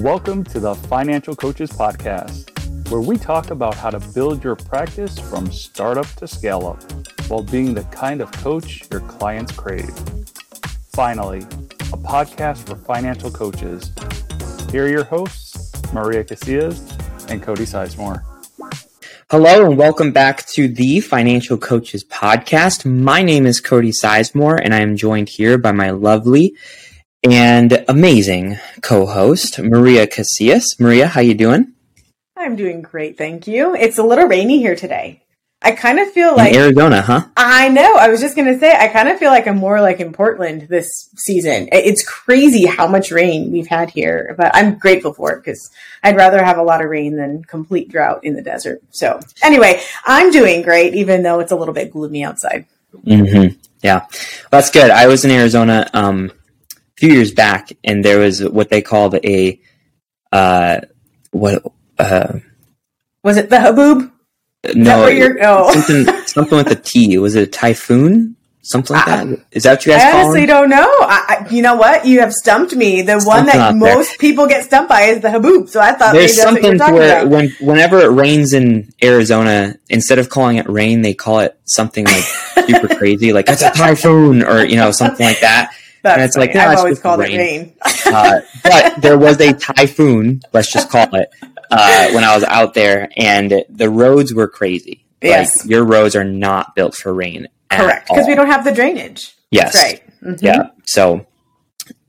Welcome to the Financial Coaches Podcast, where we talk about how to build your practice from startup to scale up while being the kind of coach your clients crave. Finally, a podcast for financial coaches. Here are your hosts, Maria Casillas and Cody Sizemore. Hello and welcome back to the Financial Coaches Podcast. My name is Cody Sizemore and I am joined here by my lovely and amazing co-host Maria Casillas. Maria, how you doing? I'm doing great, thank you. It's a little rainy here today. I kind of feel like in Arizona, huh? I know. I was just to say I kind of feel like I'm more like in Portland this season. It's crazy how much rain we've had here, but I'm grateful for it because I'd rather have a lot of rain than complete drought in the desert. So, anyway, I'm doing great even though it's a little bit gloomy outside. Mm-hmm. Yeah, well, that's good. I was in Arizona um, few years back, and there was what they called a uh, what uh, was it the haboob? No, oh. something something with a T. Was it a typhoon? Something like that. Is that what you guys? I honestly don't know. I, I, you know what? You have stumped me. The one that most there. people get stumped by is the haboob. So I thought there's something where about. when whenever it rains in Arizona, instead of calling it rain, they call it something like super crazy, like it's a typhoon or you know something like that. That's and it's funny. like no, I've always called rain. it rain. uh, but there was a typhoon, let's just call it, uh, when I was out there, and the roads were crazy. Yes, like, your roads are not built for rain. Correct, because we don't have the drainage. Yes, That's right. Mm-hmm. Yeah. So,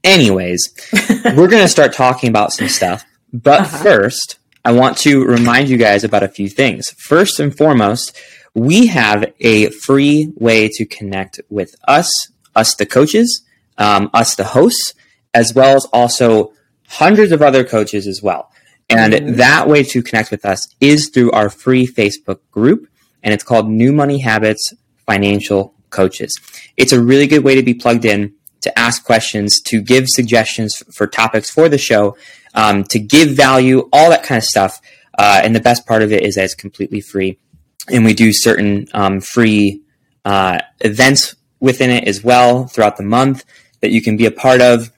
anyways, we're going to start talking about some stuff, but uh-huh. first, I want to remind you guys about a few things. First and foremost, we have a free way to connect with us, us the coaches um, us, the hosts, as well as also hundreds of other coaches as well. And mm-hmm. that way to connect with us is through our free Facebook group, and it's called New Money Habits Financial Coaches. It's a really good way to be plugged in, to ask questions, to give suggestions for topics for the show, um, to give value, all that kind of stuff. Uh, and the best part of it is that it's completely free. And we do certain um, free uh, events within it as well throughout the month that you can be a part of.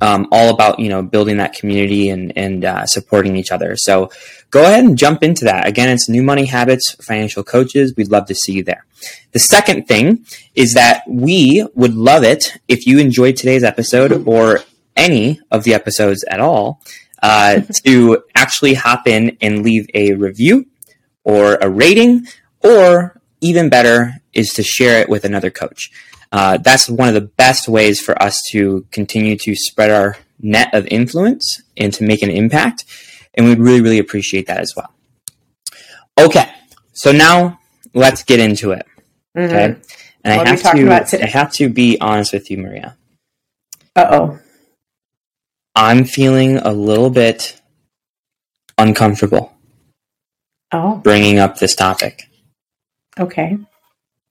Um, all about you know building that community and and uh, supporting each other. So go ahead and jump into that. Again, it's New Money Habits Financial Coaches. We'd love to see you there. The second thing is that we would love it if you enjoyed today's episode or any of the episodes at all uh, to actually hop in and leave a review or a rating, or even better is to share it with another coach. Uh, that's one of the best ways for us to continue to spread our net of influence and to make an impact. And we'd really, really appreciate that as well. Okay, so now let's get into it. Mm-hmm. Okay, and what I have to I have to be honest with you, Maria. Uh oh. I'm feeling a little bit uncomfortable. Oh. Bringing up this topic. Okay.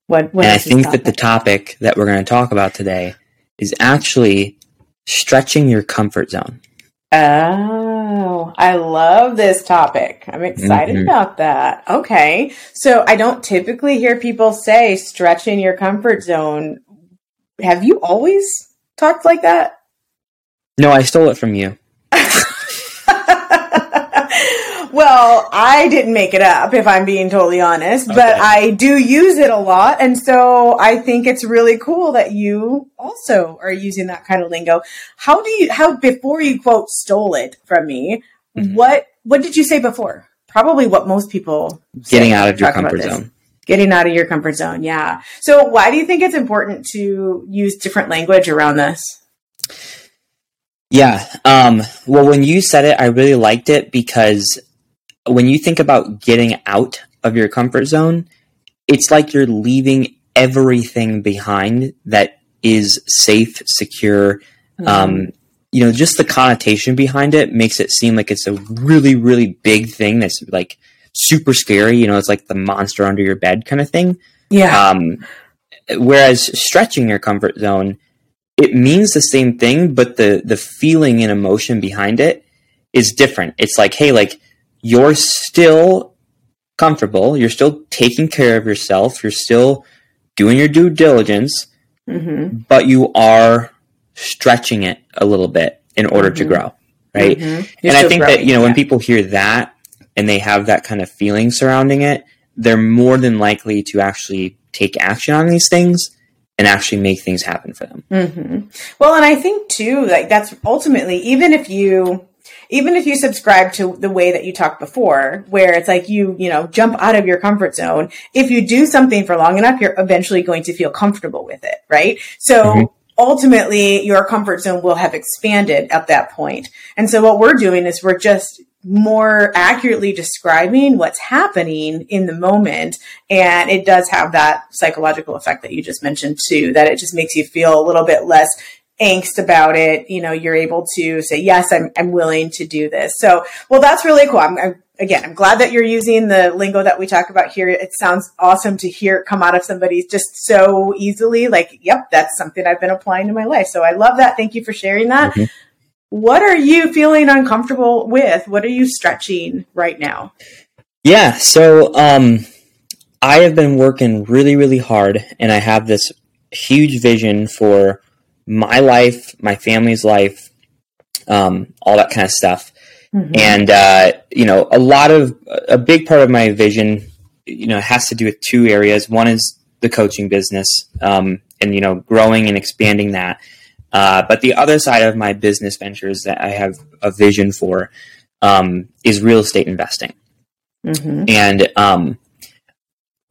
What, what and I think that the topic that we're going to talk about today is actually stretching your comfort zone. Oh, I love this topic. I'm excited mm-hmm. about that. Okay. So I don't typically hear people say stretching your comfort zone. Have you always talked like that? No, I stole it from you. Well, I didn't make it up, if I'm being totally honest, okay. but I do use it a lot. And so I think it's really cool that you also are using that kind of lingo. How do you, how, before you quote stole it from me, mm-hmm. what, what did you say before? Probably what most people getting out of your comfort zone. Getting out of your comfort zone. Yeah. So why do you think it's important to use different language around this? Yeah. Um, well, when you said it, I really liked it because when you think about getting out of your comfort zone, it's like you're leaving everything behind that is safe, secure. Mm-hmm. Um, you know, just the connotation behind it makes it seem like it's a really, really big thing that's like super scary. You know, it's like the monster under your bed kind of thing. Yeah. Um, whereas stretching your comfort zone, it means the same thing, but the the feeling and emotion behind it is different. It's like, hey, like you're still comfortable. You're still taking care of yourself. You're still doing your due diligence, mm-hmm. but you are stretching it a little bit in order mm-hmm. to grow. right? Mm-hmm. And I think growing, that you know yeah. when people hear that and they have that kind of feeling surrounding it, they're more than likely to actually take action on these things and actually make things happen for them. Mm-hmm. Well, and I think too, like that's ultimately even if you even if you subscribe to the way that you talked before, where it's like you, you know, jump out of your comfort zone, if you do something for long enough, you're eventually going to feel comfortable with it, right? So mm-hmm. ultimately your comfort zone will have expanded at that point. And so what we're doing is we're just more accurately describing what's happening in the moment. And it does have that psychological effect that you just mentioned too, that it just makes you feel a little bit less angst about it, you know, you're able to say, yes, I'm, I'm willing to do this. So, well, that's really cool. I'm, I'm, again, I'm glad that you're using the lingo that we talk about here. It sounds awesome to hear it come out of somebody just so easily. Like, yep, that's something I've been applying to my life. So I love that. Thank you for sharing that. Mm-hmm. What are you feeling uncomfortable with? What are you stretching right now? Yeah. So, um, I have been working really, really hard and I have this huge vision for my life, my family's life, um, all that kind of stuff. Mm-hmm. And, uh, you know, a lot of, a big part of my vision, you know, has to do with two areas. One is the coaching business, um, and, you know, growing and expanding that. Uh, but the other side of my business ventures that I have a vision for um, is real estate investing. Mm-hmm. And um,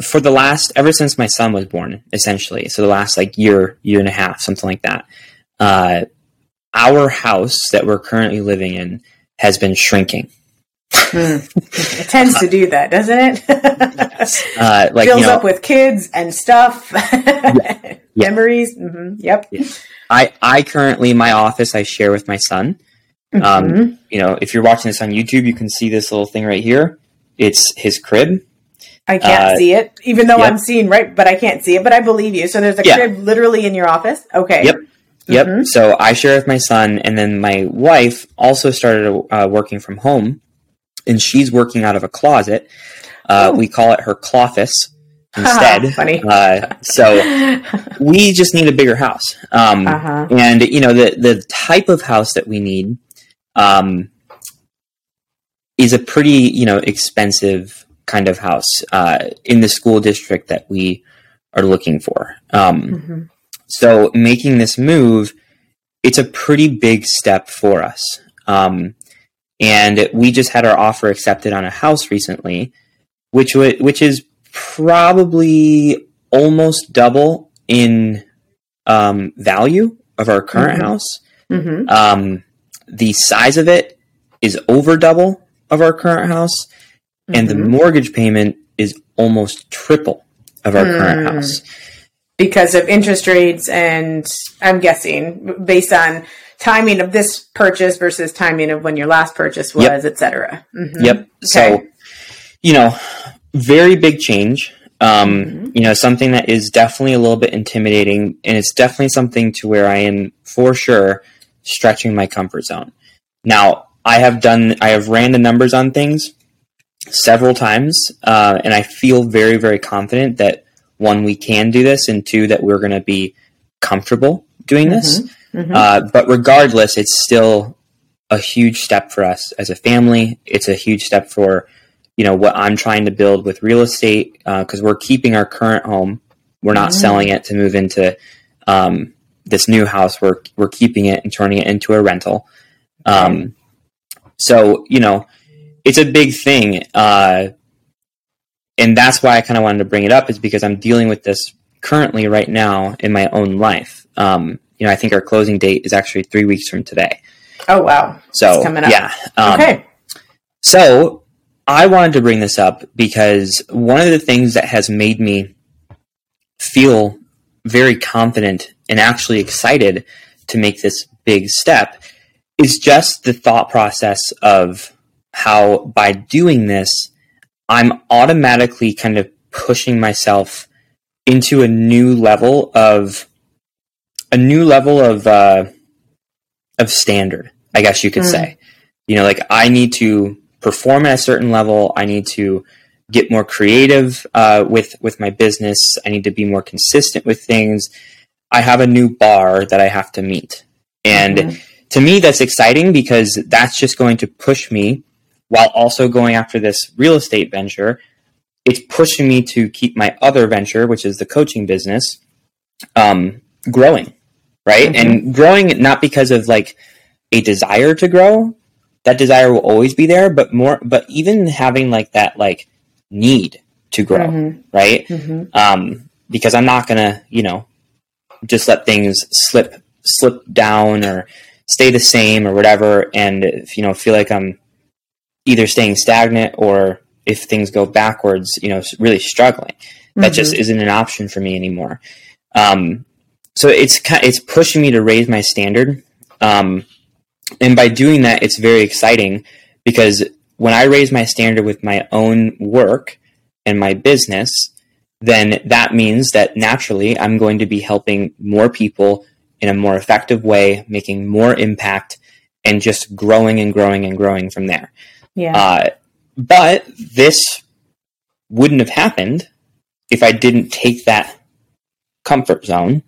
for the last ever since my son was born, essentially, so the last like year, year and a half, something like that. Uh, our house that we're currently living in has been shrinking. Mm. It tends to do that, doesn't it? yes. uh, like, Fills you know, up with kids and stuff, yeah, memories. Mm-hmm. Yep. Yeah. I I currently my office I share with my son. Um, mm-hmm. Um, you know, if you're watching this on YouTube, you can see this little thing right here. It's his crib. I can't uh, see it, even though yep. I'm seeing right, but I can't see it. But I believe you. So there's a yeah. crib literally in your office. Okay. Yep. Yep. Mm-hmm. So I share with my son, and then my wife also started uh, working from home, and she's working out of a closet. Uh, oh. we call it her cloffice instead. Funny. Uh, so we just need a bigger house, um, uh-huh. and you know the the type of house that we need um, is a pretty you know expensive kind of house uh, in the school district that we are looking for. Um, mm-hmm. So making this move, it's a pretty big step for us. Um, and we just had our offer accepted on a house recently, which w- which is probably almost double in um, value of our current mm-hmm. house. Mm-hmm. Um, the size of it is over double of our current house, mm-hmm. and the mm-hmm. mortgage payment is almost triple of our mm. current house because of interest rates and I'm guessing based on timing of this purchase versus timing of when your last purchase was, yep. etc. Mm-hmm. Yep. Okay. So, you know, very big change. Um, mm-hmm. You know, something that is definitely a little bit intimidating, and it's definitely something to where I am for sure stretching my comfort zone. Now, I have done, I have ran the numbers on things several times, uh, and I feel very, very confident that one, we can do this, and two, that we're going to be comfortable doing this. Mm-hmm. Mm-hmm. Uh, but regardless, it's still a huge step for us as a family. It's a huge step for you know what I'm trying to build with real estate because uh, we're keeping our current home. We're not mm-hmm. selling it to move into um, this new house. We're we're keeping it and turning it into a rental. Um, so you know it's a big thing. Uh, and that's why I kind of wanted to bring it up is because I'm dealing with this currently right now in my own life. Um, you know, I think our closing date is actually three weeks from today. Oh wow! So coming up, yeah, um, okay. So I wanted to bring this up because one of the things that has made me feel very confident and actually excited to make this big step is just the thought process of how by doing this, I'm automatically kind of pushing myself into a new level of a new level of uh, of standard, I guess you could mm. say. You know, like I need to perform at a certain level. I need to get more creative uh, with with my business. I need to be more consistent with things. I have a new bar that I have to meet, and mm-hmm to me, that's exciting because that's just going to push me while also going after this real estate venture. It's pushing me to keep my other venture, which is the coaching business, um, growing, right? Mm-hmm. And growing not because of like a desire to grow. That desire will always be there, but more, but even having like that like need to grow, mm-hmm. right? Mm-hmm. Um, because I'm not gonna, you know, just let things slip slip down or stay the same or whatever, and if, you know feel like I'm either staying stagnant or if things go backwards, you know, really struggling. That mm-hmm. just isn't an option for me anymore. Um, so it's it's pushing me to raise my standard, um, and by doing that, it's very exciting because when I raise my standard with my own work and my business, then that means that naturally I'm going to be helping more people in a more effective way, making more impact, and just growing and growing and growing from there. Yeah. Uh, but this wouldn't have happened if I didn't take that comfort zone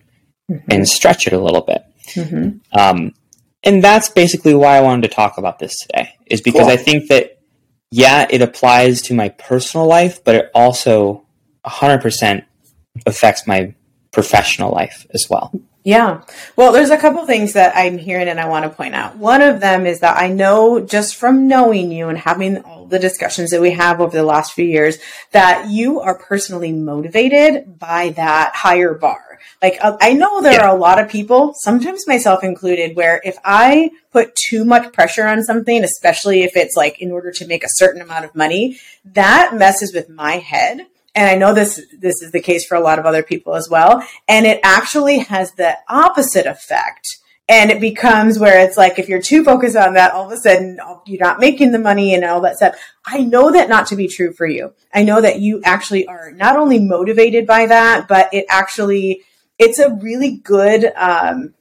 mm-hmm. and stretch it a little bit. Mm-hmm. Um, and that's basically why I wanted to talk about this today, is because cool. I think that, yeah, it applies to my personal life, but it also 100% affects my professional life as well. Yeah. Well, there's a couple things that I'm hearing and I want to point out. One of them is that I know just from knowing you and having all the discussions that we have over the last few years that you are personally motivated by that higher bar. Like uh, I know there yeah. are a lot of people, sometimes myself included, where if I put too much pressure on something, especially if it's like in order to make a certain amount of money, that messes with my head and I know this this is the case for a lot of other people as well. And it actually has the opposite effect. And it becomes where it's like if you're too focused on that, all of a sudden you're not making the money and all that stuff. I know that not to be true for you. I know that you actually are not only motivated by that, but it actually it's a really good um,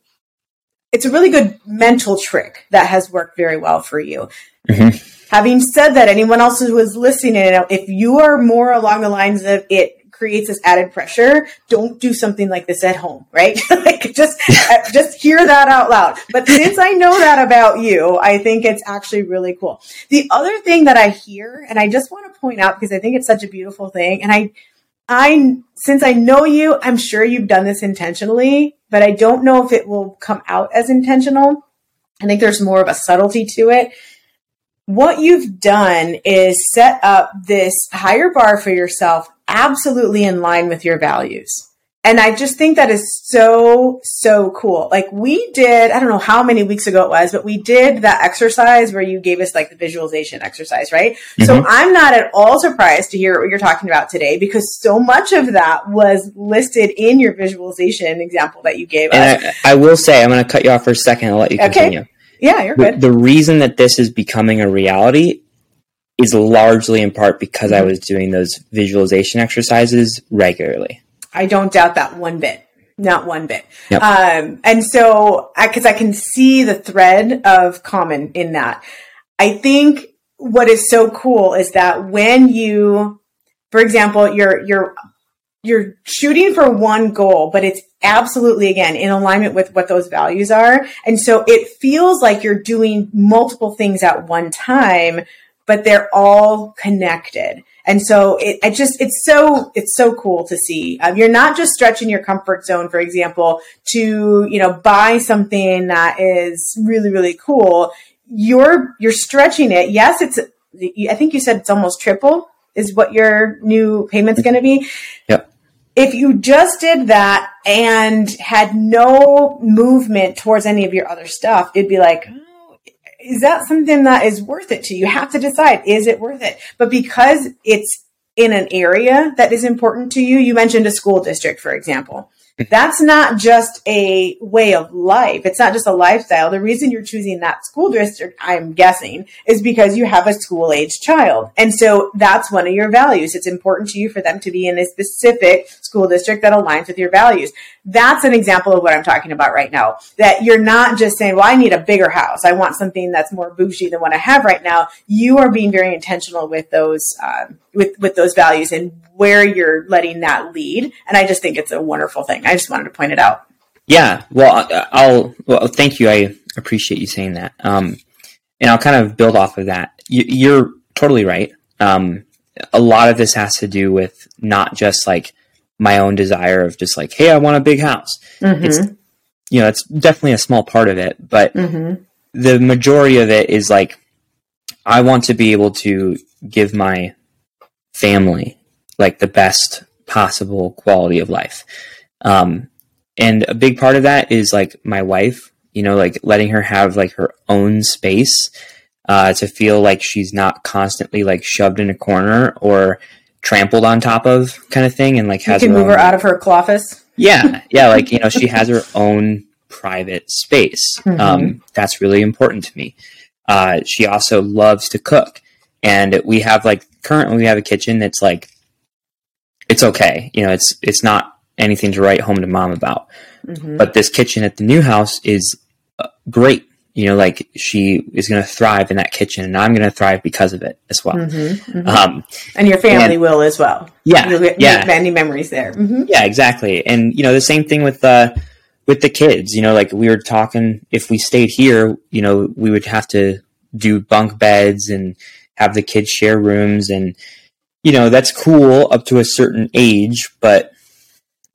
it's a really good mental trick that has worked very well for you. Mm-hmm. Having said that, anyone else who is listening, if you are more along the lines of it creates this added pressure, don't do something like this at home, right? like just uh, just hear that out loud. But since I know that about you, I think it's actually really cool. The other thing that I hear, and I just want to point out because I think it's such a beautiful thing, and I I since I know you, I'm sure you've done this intentionally, but I don't know if it will come out as intentional. I think there's more of a subtlety to it what you've done is set up this higher bar for yourself absolutely in line with your values. And I just think that is so, so cool. Like we did, I don't know how many weeks ago it was, but we did that exercise where you gave us like the visualization exercise, right? Mm-hmm. So I'm not at all surprised to hear what you're talking about today because so much of that was listed in your visualization example that you gave us. And I, I will say, I'm going to cut you off for a second. I'll let you continue. Okay. Yeah, you're good. The, the reason that this is becoming a reality is largely in part because mm-hmm. I was doing those visualization exercises regularly. I don't doubt that one bit. Not one bit. Yep. Um, and so, because I, I can see the thread of common in that. I think what is so cool is that when you, for example, you're, you're you're shooting for one goal, but it's absolutely again in alignment with what those values are. And so it feels like you're doing multiple things at one time, but they're all connected. And so it, it just, it's so, it's so cool to see. Um, you're not just stretching your comfort zone, for example, to, you know, buy something that is really, really cool. You're, you're stretching it. Yes, it's, I think you said it's almost triple is what your new payment's going to be. Yep if you just did that and had no movement towards any of your other stuff, it'd be like, oh, is that something that is worth it to you? You have to decide, is it worth it? But because it's in an area that is important to you, you mentioned a school district, for example. That's not just a way of life. It's not just a lifestyle. The reason you're choosing that school district, I'm guessing, is because you have a school age child. And so that's one of your values. It's important to you for them to be in a specific school district that aligns with your values. That's an example of what I'm talking about right now. That you're not just saying, well, I need a bigger house. I want something that's more bougie than what I have right now. You are being very intentional with those, um, with, with those values and where you're letting that lead. And I just think it's a wonderful thing. I just wanted to point it out. Yeah, well, I'll well, thank you. I appreciate you saying that. Um, and I'll kind of build off of that. You, are totally right. Um, a lot of this has to do with not just like my own desire of just like, hey, I want a big house. Mm-hmm. It's you know, it's definitely a small part of it, but mm-hmm. the majority of it is like I want to be able to give my family like the best possible quality of life. Um, and a big part of that is like my wife, you know, like letting her have like her own space uh, to feel like she's not constantly like shoved in a corner or trampled on top of kind of thing and like has you can her move own, her out of her office? Yeah yeah like you know she has her own private space. Mm-hmm. um, that's really important to me. Uh, she also loves to cook and we have like currently we have a kitchen that's like it's okay you know it's it's not anything to write home to mom about mm-hmm. but this kitchen at the new house is uh, great you know, like she is going to thrive in that kitchen, and I'm going to thrive because of it as well. Mm-hmm, mm-hmm. Um, and your family and, will as well. Yeah, you'll get, yeah. many memories there. Mm-hmm. Yeah, exactly. And you know, the same thing with the uh, with the kids. You know, like we were talking, if we stayed here, you know, we would have to do bunk beds and have the kids share rooms, and you know, that's cool up to a certain age, but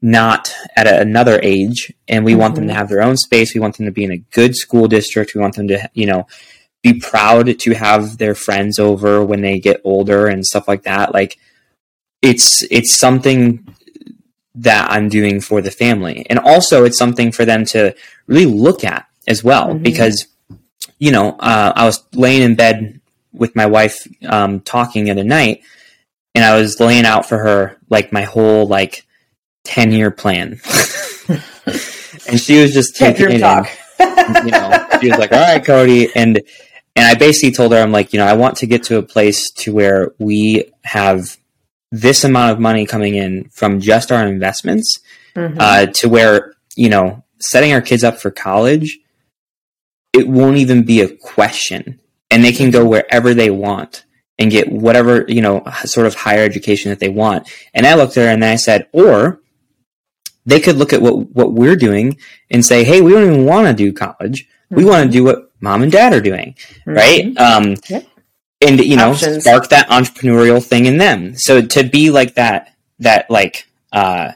not at a, another age and we mm-hmm. want them to mm-hmm. have their own space we want them to be in a good school district we want them to you know be proud to have their friends over when they get older and stuff like that like it's it's something that I'm doing for the family and also it's something for them to really look at as well mm-hmm. because you know uh, I was laying in bed with my wife um, talking the other night and I was laying out for her like my whole like 10 year plan. and she was just taking it talk. in. You know, she was like, all right, Cody. And, and I basically told her, I'm like, you know, I want to get to a place to where we have this amount of money coming in from just our investments mm-hmm. uh, to where, you know, setting our kids up for college, it won't even be a question. And they can go wherever they want and get whatever, you know, sort of higher education that they want. And I looked at her and then I said, or they could look at what, what we're doing and say, Hey, we don't even want to do college. Mm-hmm. We want to do what mom and dad are doing. Mm-hmm. Right. Um, and you know, Options. spark that entrepreneurial thing in them. So to be like that, that like, uh,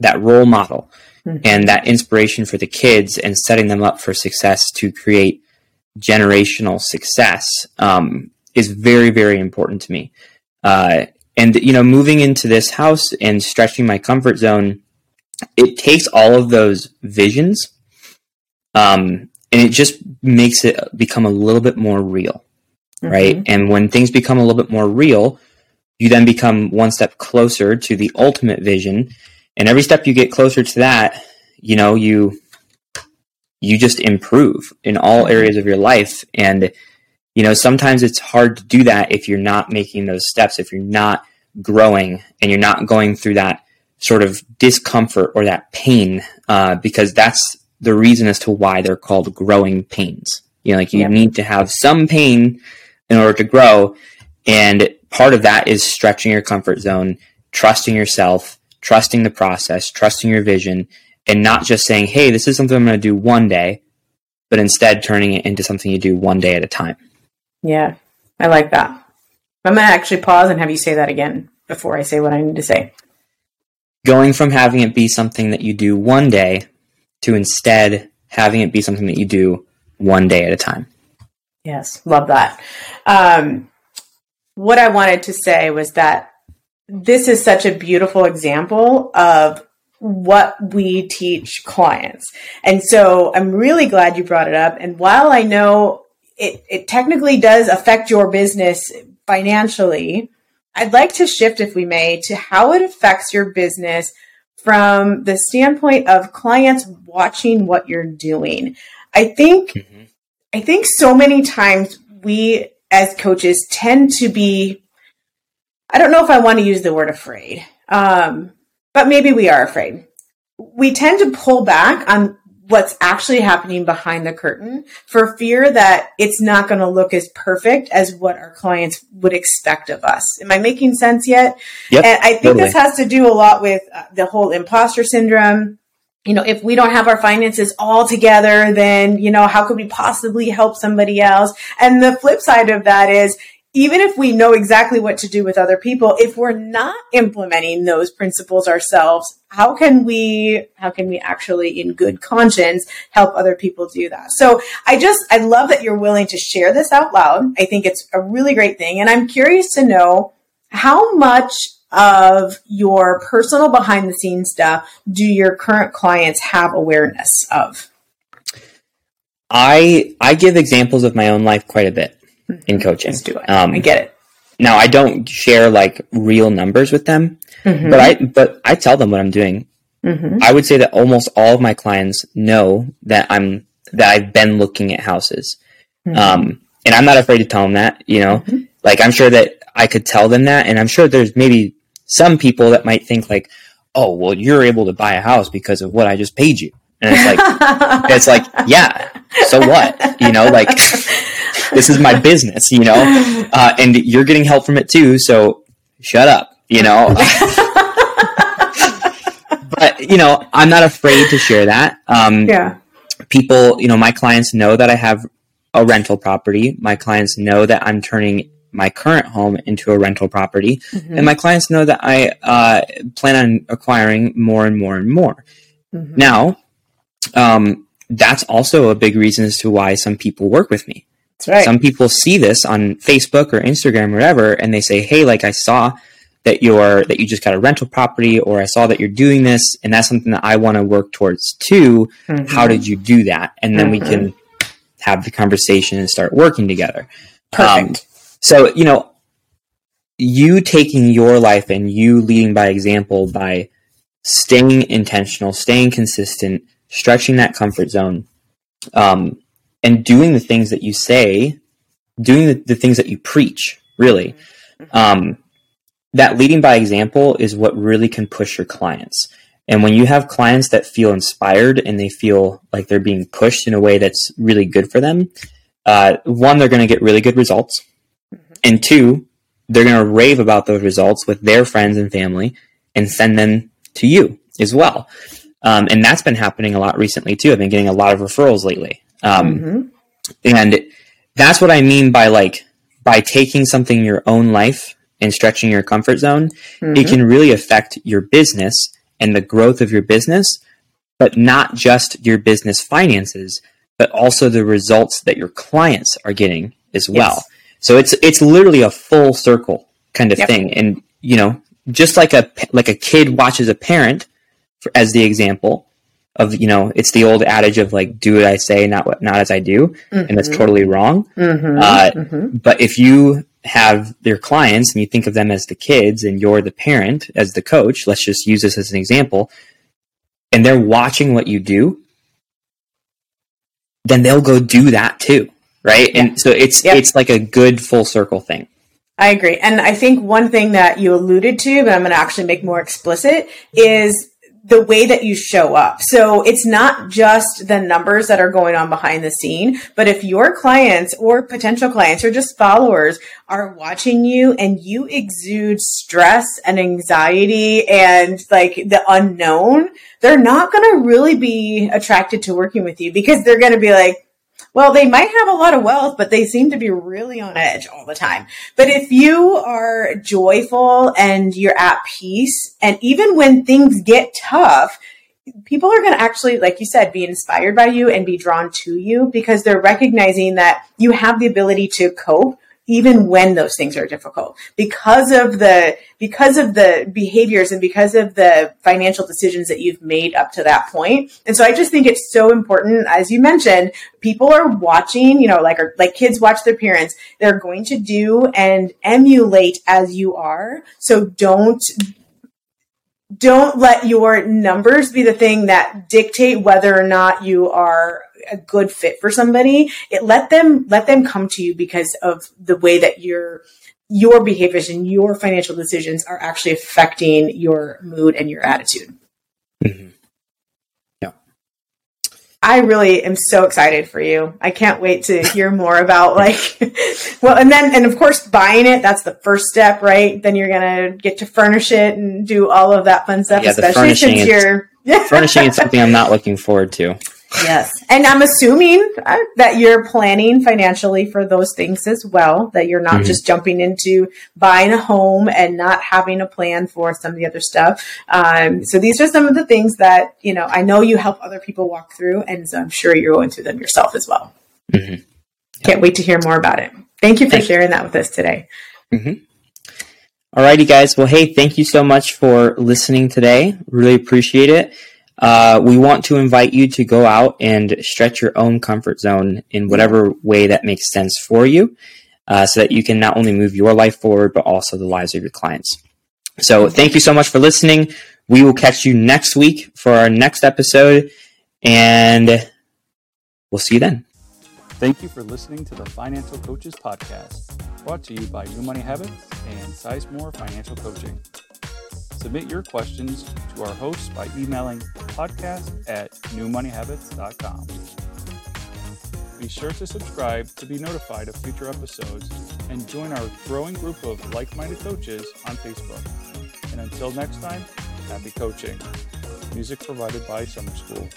that role model mm-hmm. and that inspiration for the kids and setting them up for success to create generational success, um, is very, very important to me. Uh, and you know, moving into this house and stretching my comfort zone, it takes all of those visions um, and it just makes it become a little bit more real mm-hmm. right and when things become a little bit more real you then become one step closer to the ultimate vision and every step you get closer to that you know you you just improve in all mm-hmm. areas of your life and you know sometimes it's hard to do that if you're not making those steps if you're not growing and you're not going through that sort of discomfort or that pain, uh, because that's the reason as to why they're called growing pains. You know, like you yeah. need to have some pain in order to grow. And part of that is stretching your comfort zone, trusting yourself, trusting the process, trusting your vision, and not just saying, hey, this is something I'm going to do one day, but instead turning it into something you do one day at a time. Yeah, I like that. I'm going to actually pause and have you say that again before I say what I need to say going from having it be something that you do one day to instead having it be something that you do one day at a time. Yes, love that. Um, what I wanted to say was that this is such a beautiful example of what we teach clients. And so I'm really glad you brought it up. And while I know it, it technically does affect your business financially, I'd like to shift, if we may, to how it affects your business from the standpoint of clients watching what you're doing. I think, mm-hmm. I think so many times we as coaches tend to be, I don't know if I want to use the word afraid, um, but maybe we are afraid. We tend to pull back on what's actually happening behind the curtain for fear that it's not going to look as perfect as what our clients would expect of us. Am I making sense yet? Yep, and I think totally. this has to do a lot with uh, the whole imposter syndrome. you know, if we don't have our finances all together, then, you know, how could we possibly help somebody else? And the flip side of that is, even if we know exactly what to do with other people, if we're not implementing those principles ourselves, how can we, how can we actually in good conscience help other people do that? So I just, I love that you're willing to share this out loud. I think it's a really great thing. And I'm curious to know how much of your personal behind the scenes stuff do your current clients have awareness of? I I give examples of my own life quite a bit in coaching. Let's do it. Um, I get it. Now I don't share like real numbers with them, mm-hmm. but I but I tell them what I'm doing. Mm-hmm. I would say that almost all of my clients know that I'm that I've been looking at houses, mm-hmm. um, and I'm not afraid to tell them that. You know, mm-hmm. like I'm sure that I could tell them that, and I'm sure there's maybe some people that might think like, "Oh, well, you're able to buy a house because of what I just paid you," and it's like, it's like, yeah, so what? You know, like this is my business, you know, uh, and you're getting help from it too. So shut up, you know. but you know, I'm not afraid to share that. Um, yeah. People, you know, my clients know that I have a rental property. My clients know that I'm turning my current home into a rental property, mm-hmm. and my clients know that I uh, plan on acquiring more and more and more. Mm-hmm. Now, um, that's also a big reason as to why some people work with me. That's right. Some people see this on Facebook or Instagram or whatever, and they say, "Hey, like I saw that you're that you just got a rental property, or I saw that you're doing this, and that's something that I want to work towards too. Mm-hmm. How did you do that?" And then mm-hmm. we can have the conversation and start working together. Perfect. Um, so you know, you taking your life and you leading by example by staying intentional, staying consistent, stretching that comfort zone. Um, and doing the things that you say, doing the, the things that you preach, really. Mm-hmm. Um, that leading by example is what really can push your clients. And when you have clients that feel inspired and they feel like they're being pushed in a way that's really good for them, uh, one, they're going to get really good results. Mm-hmm. And two, they're going to rave about those results with their friends and family and send them to you as well. Um, and that's been happening a lot recently too. I've been getting a lot of referrals lately. Um, mm-hmm. And that's what I mean by like, by taking something in your own life and stretching your comfort zone, mm-hmm. it can really affect your business and the growth of your business, but not just your business finances, but also the results that your clients are getting as well. Yes. So it's it's literally a full circle kind of yep. thing. And you know, just like a like a kid watches a parent, for, as the example, of you know it's the old adage of like do what I say not what not as I do mm-hmm. and that's totally wrong. Mm-hmm. Uh, mm-hmm. But if you have your clients and you think of them as the kids and you're the parent as the coach, let's just use this as an example, and they're watching what you do, then they'll go do that too, right? Yeah. And so it's yep. it's like a good full circle thing. I agree. And I think one thing that you alluded to, but I'm going to actually make more explicit, is the way that you show up. So it's not just the numbers that are going on behind the scene, but if your clients or potential clients or just followers are watching you and you exude stress and anxiety and like the unknown, they're not going to really be attracted to working with you because they're going to be like, well, they might have a lot of wealth, but they seem to be really on edge all the time. But if you are joyful and you're at peace, and even when things get tough, people are going to actually, like you said, be inspired by you and be drawn to you because they're recognizing that you have the ability to cope even when those things are difficult. Because of the because of the behaviors and because of the financial decisions that you've made up to that point. And so i just think it's so important as you mentioned people are watching you know like like kids watch their parents. They're going to do and emulate as you are. So don't don't let your numbers be the thing that dictate whether or not you are a good fit for somebody. It let them let them come to you because of the way that your your behaviors and your financial decisions are actually affecting your mood and your attitude. Mm-hmm. I really am so excited for you. I can't wait to hear more about like, well, and then, and of course, buying it, that's the first step, right? Then you're going to get to furnish it and do all of that fun stuff, yeah, especially since you're, furnishing is something I'm not looking forward to. Yes. And I'm assuming uh, that you're planning financially for those things as well, that you're not mm-hmm. just jumping into buying a home and not having a plan for some of the other stuff. Um, so these are some of the things that, you know, I know you help other people walk through, and so I'm sure you're going through them yourself as well. Mm-hmm. Yeah. Can't wait to hear more about it. Thank you for sharing that with us today. Mm-hmm. Alrighty, guys. Well, hey, thank you so much for listening today. Really appreciate it. Uh, we want to invite you to go out and stretch your own comfort zone in whatever way that makes sense for you uh, so that you can not only move your life forward, but also the lives of your clients. So thank you so much for listening. We will catch you next week for our next episode, and we'll see you then. Thank you for listening to the Financial Coaches Podcast, brought to you by New Money Habits and Sizemore Financial Coaching. Submit your questions to our hosts by emailing podcast at newmoneyhabits.com. Be sure to subscribe to be notified of future episodes and join our growing group of like minded coaches on Facebook. And until next time, happy coaching. Music provided by Summer School.